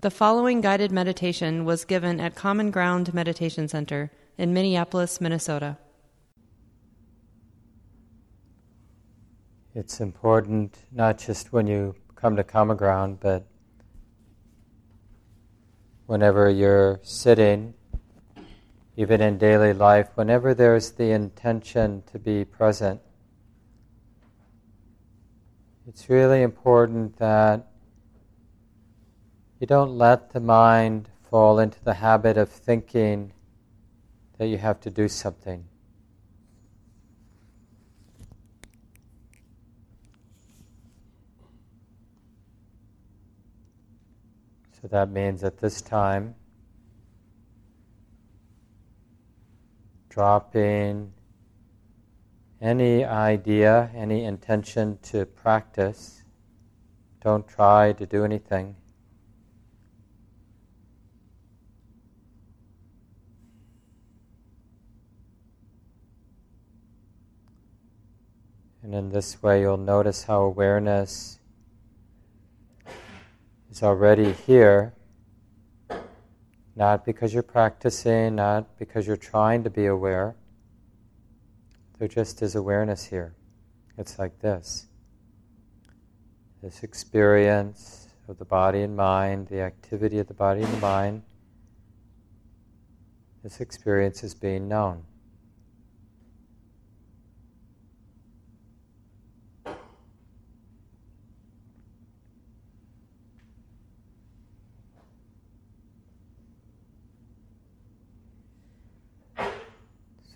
The following guided meditation was given at Common Ground Meditation Center in Minneapolis, Minnesota. It's important not just when you come to Common Ground, but whenever you're sitting, even in daily life, whenever there's the intention to be present. It's really important that you don't let the mind fall into the habit of thinking that you have to do something. So that means at this time, dropping any idea, any intention to practice. Don't try to do anything. And in this way, you'll notice how awareness is already here, not because you're practicing, not because you're trying to be aware. There just is awareness here. It's like this this experience of the body and mind, the activity of the body and the mind, this experience is being known.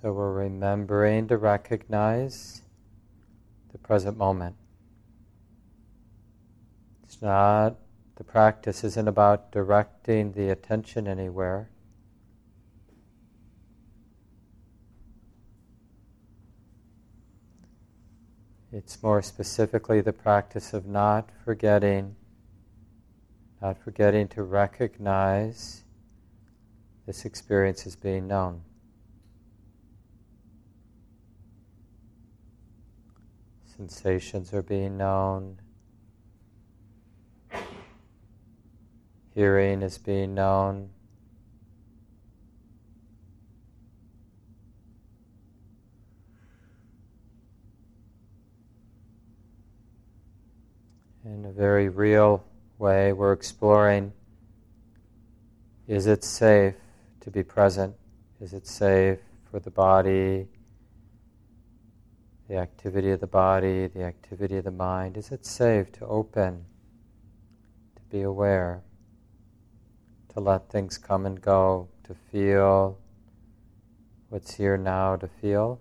So we're remembering to recognize the present moment. It's not, the practice isn't about directing the attention anywhere. It's more specifically the practice of not forgetting, not forgetting to recognize this experience as being known. Sensations are being known. Hearing is being known. In a very real way, we're exploring is it safe to be present? Is it safe for the body, the activity of the body, the activity of the mind? Is it safe to open, to be aware, to let things come and go, to feel what's here now to feel?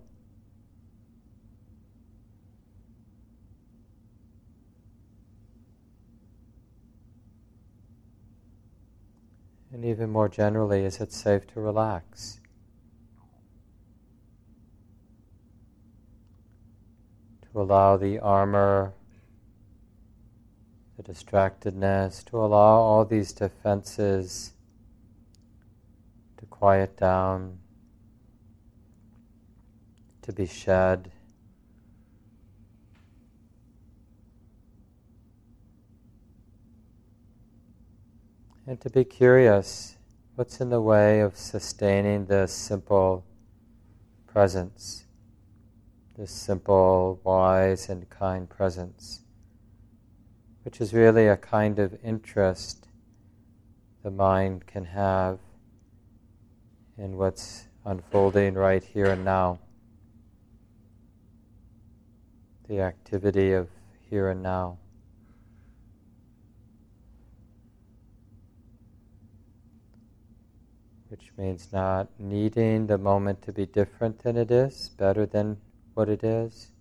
And even more generally, is it safe to relax? To allow the armor, the distractedness, to allow all these defenses to quiet down, to be shed. And to be curious what's in the way of sustaining this simple presence this simple, wise, and kind presence, which is really a kind of interest the mind can have in what's unfolding right here and now. The activity of here and now. Which means not needing the moment to be different than it is, better than what it is.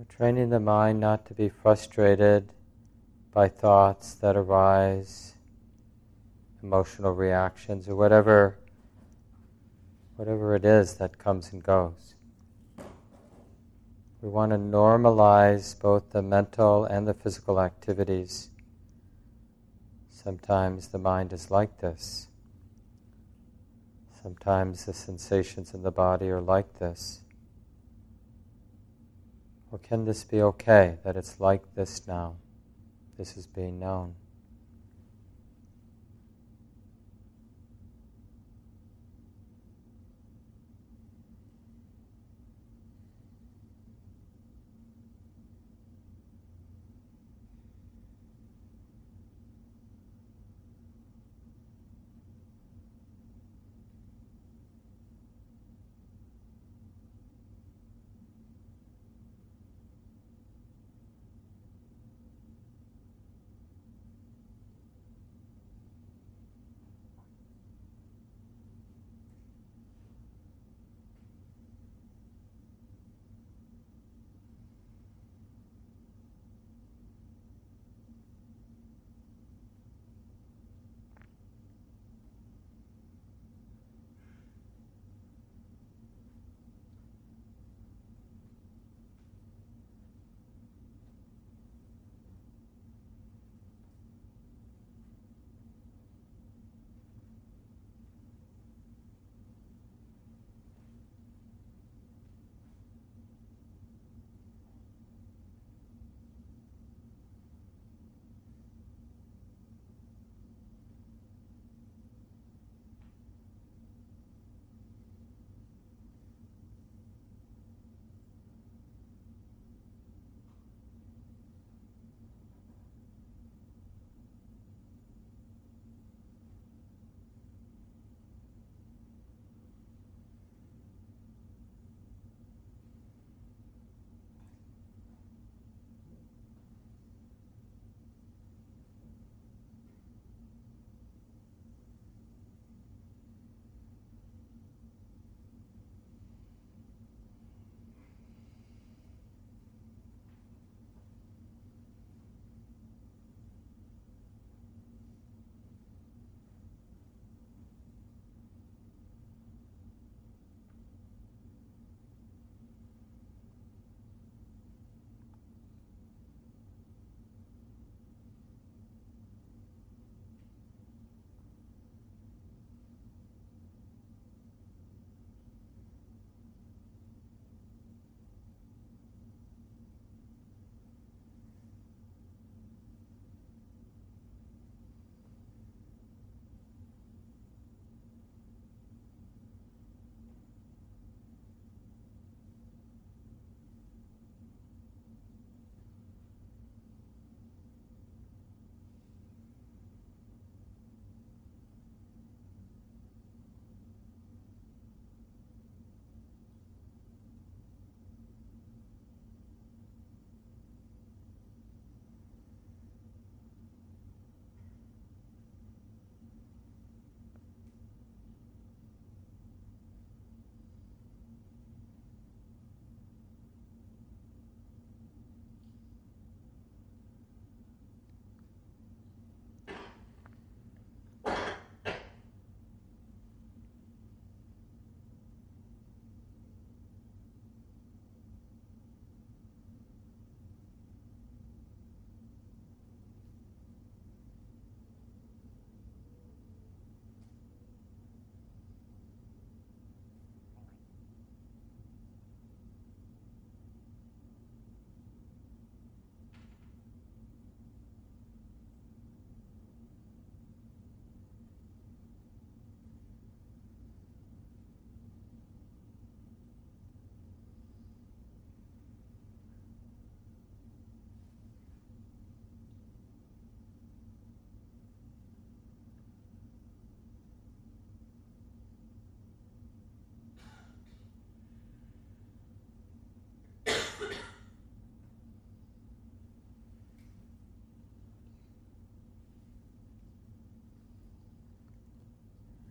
We're training the mind not to be frustrated by thoughts that arise, emotional reactions, or whatever, whatever it is that comes and goes. We want to normalize both the mental and the physical activities. Sometimes the mind is like this. Sometimes the sensations in the body are like this. Or can this be okay that it's like this now? This is being known.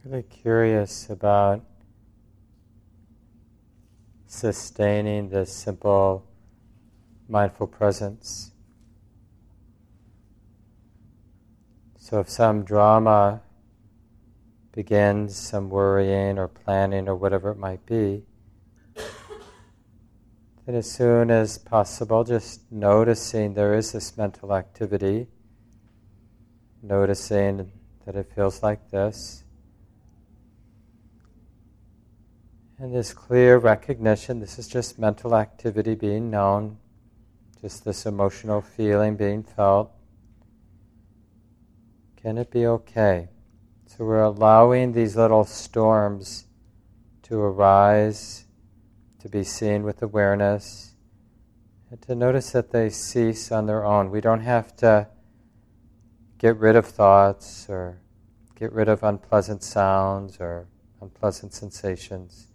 Really curious about sustaining this simple mindful presence. So if some drama begins, some worrying or planning or whatever it might be, then as soon as possible, just noticing there is this mental activity, noticing that it feels like this. And this clear recognition this is just mental activity being known, just this emotional feeling being felt. Can it be okay? So we're allowing these little storms to arise, to be seen with awareness, and to notice that they cease on their own. We don't have to get rid of thoughts or get rid of unpleasant sounds or unpleasant sensations.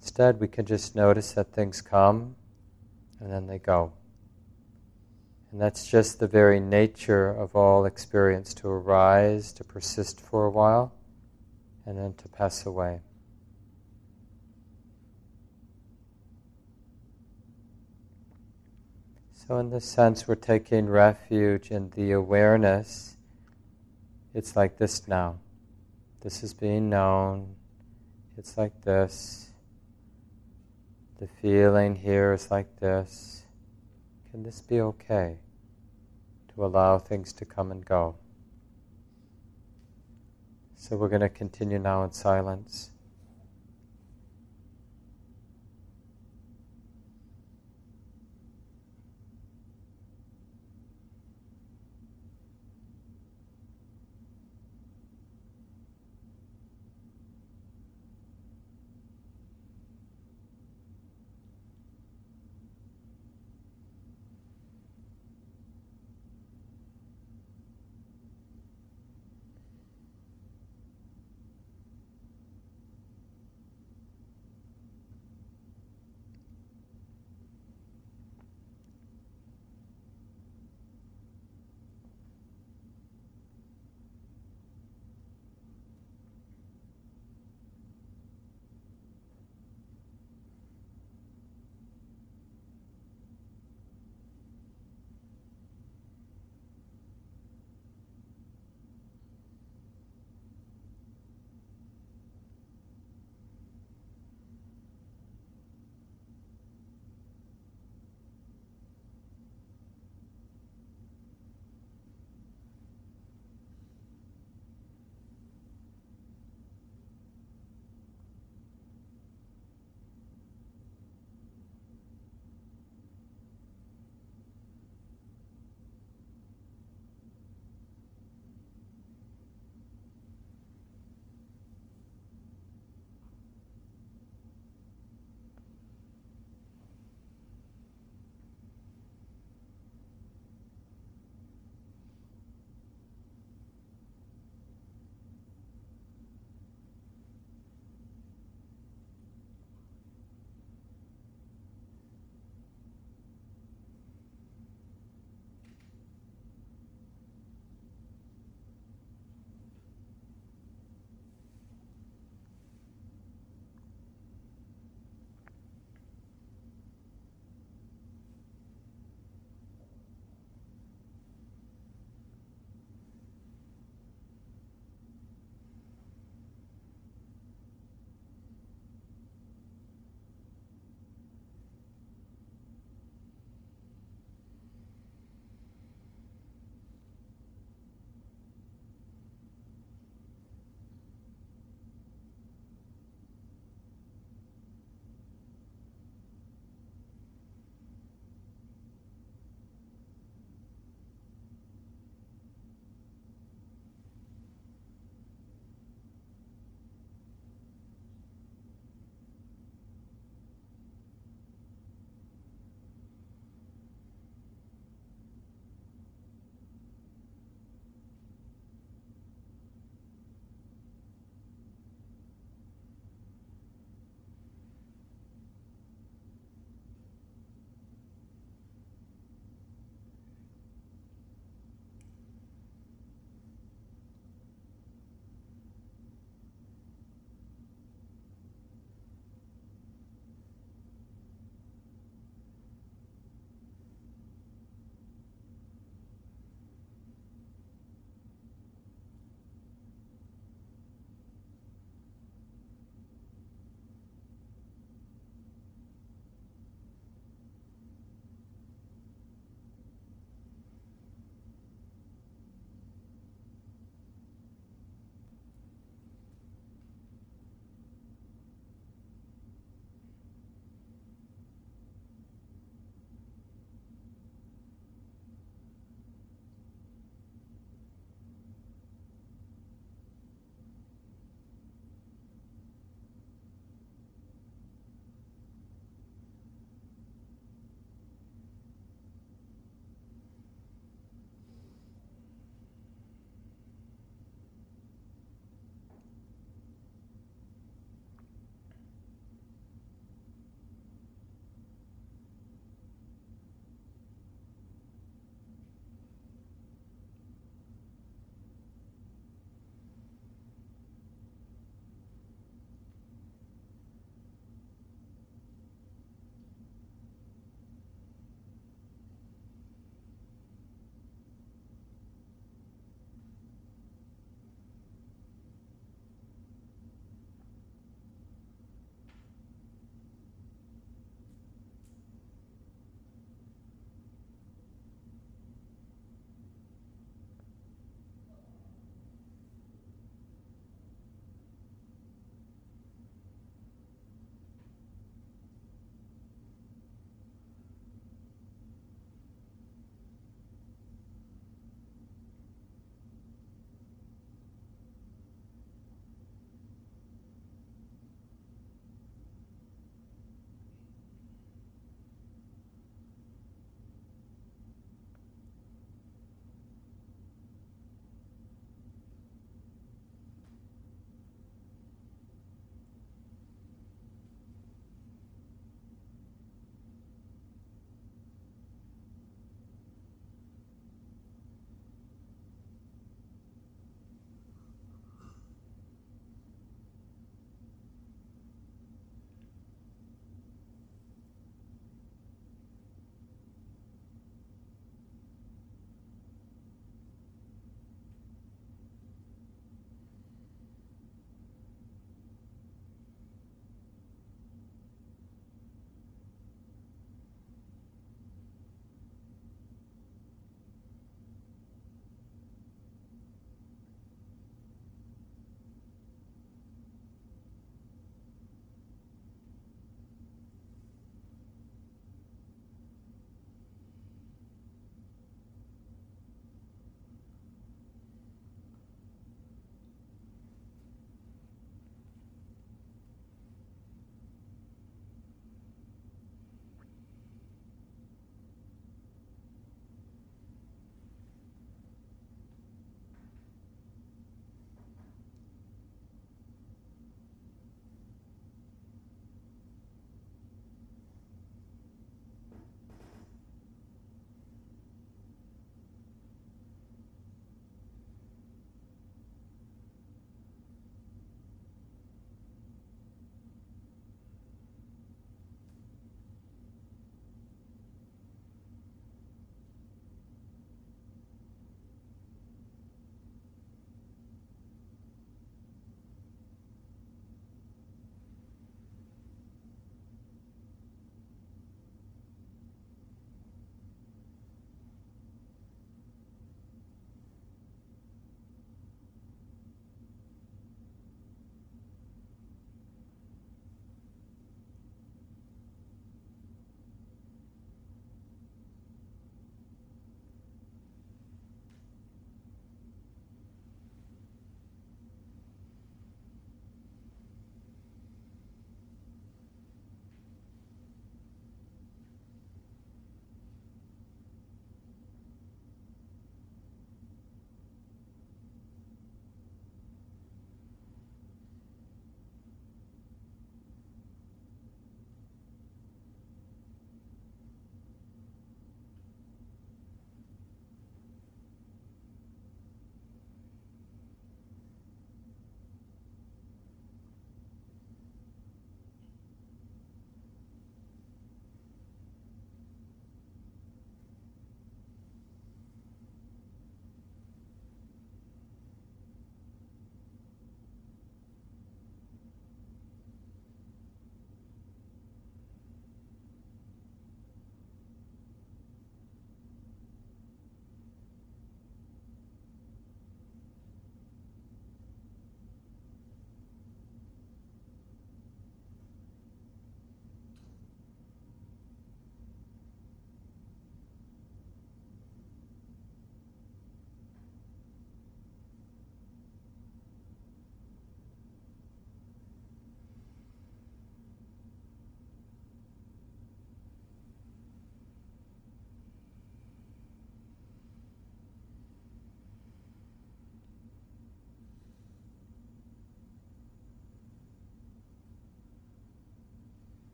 Instead, we can just notice that things come and then they go. And that's just the very nature of all experience to arise, to persist for a while, and then to pass away. So, in this sense, we're taking refuge in the awareness. It's like this now. This is being known. It's like this. The feeling here is like this. Can this be okay to allow things to come and go? So we're going to continue now in silence.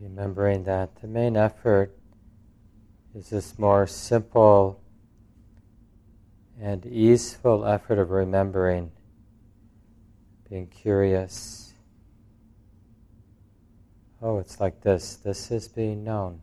Remembering that the main effort is this more simple and easeful effort of remembering, being curious. Oh, it's like this. This is being known.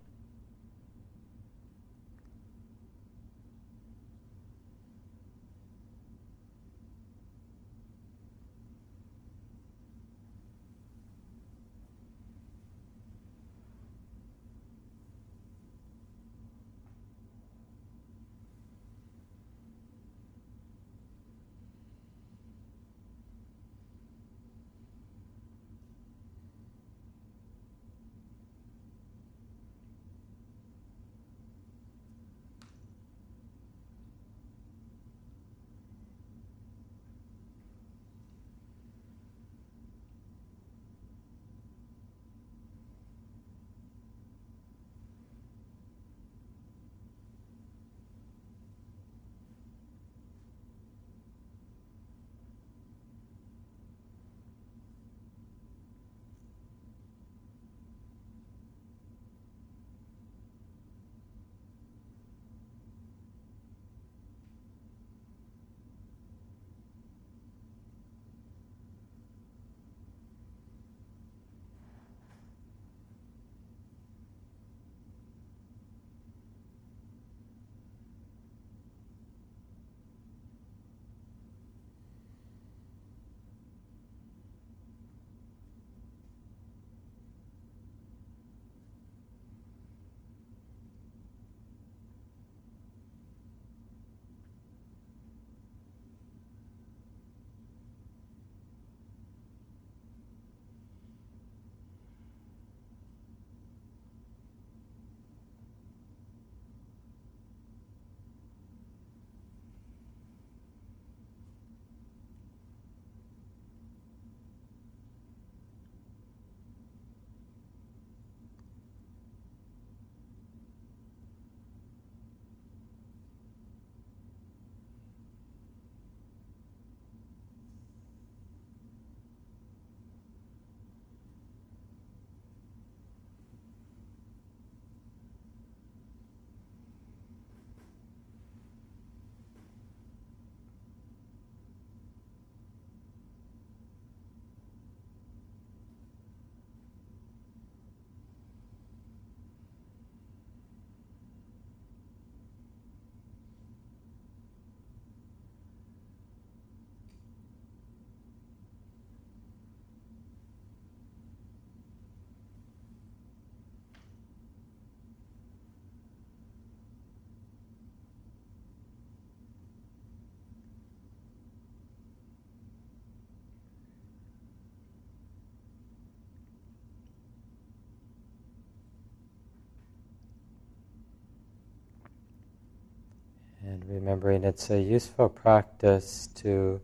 Remembering it's a useful practice to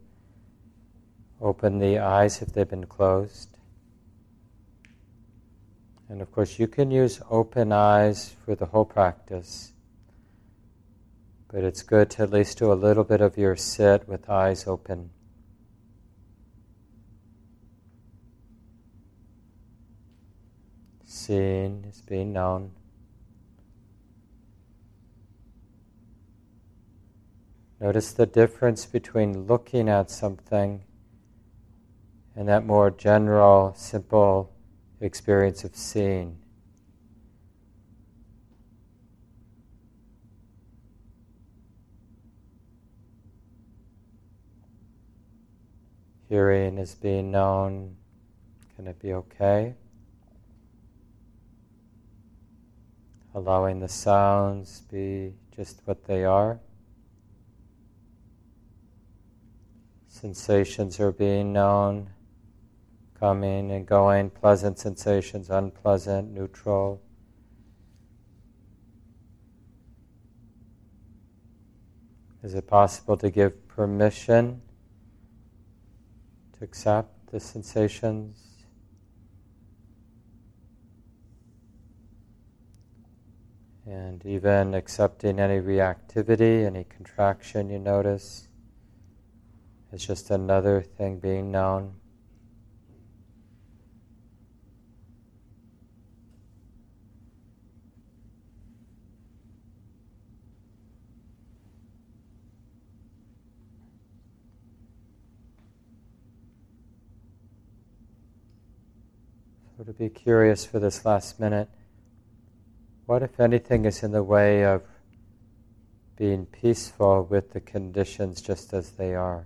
open the eyes if they've been closed. And of course, you can use open eyes for the whole practice, but it's good to at least do a little bit of your sit with eyes open. Seeing is being known. Notice the difference between looking at something and that more general, simple experience of seeing. Hearing is being known. Can it be okay? Allowing the sounds be just what they are. Sensations are being known, coming and going, pleasant sensations, unpleasant, neutral. Is it possible to give permission to accept the sensations? And even accepting any reactivity, any contraction you notice. It's just another thing being known. So to be curious for this last minute, what if anything is in the way of being peaceful with the conditions just as they are?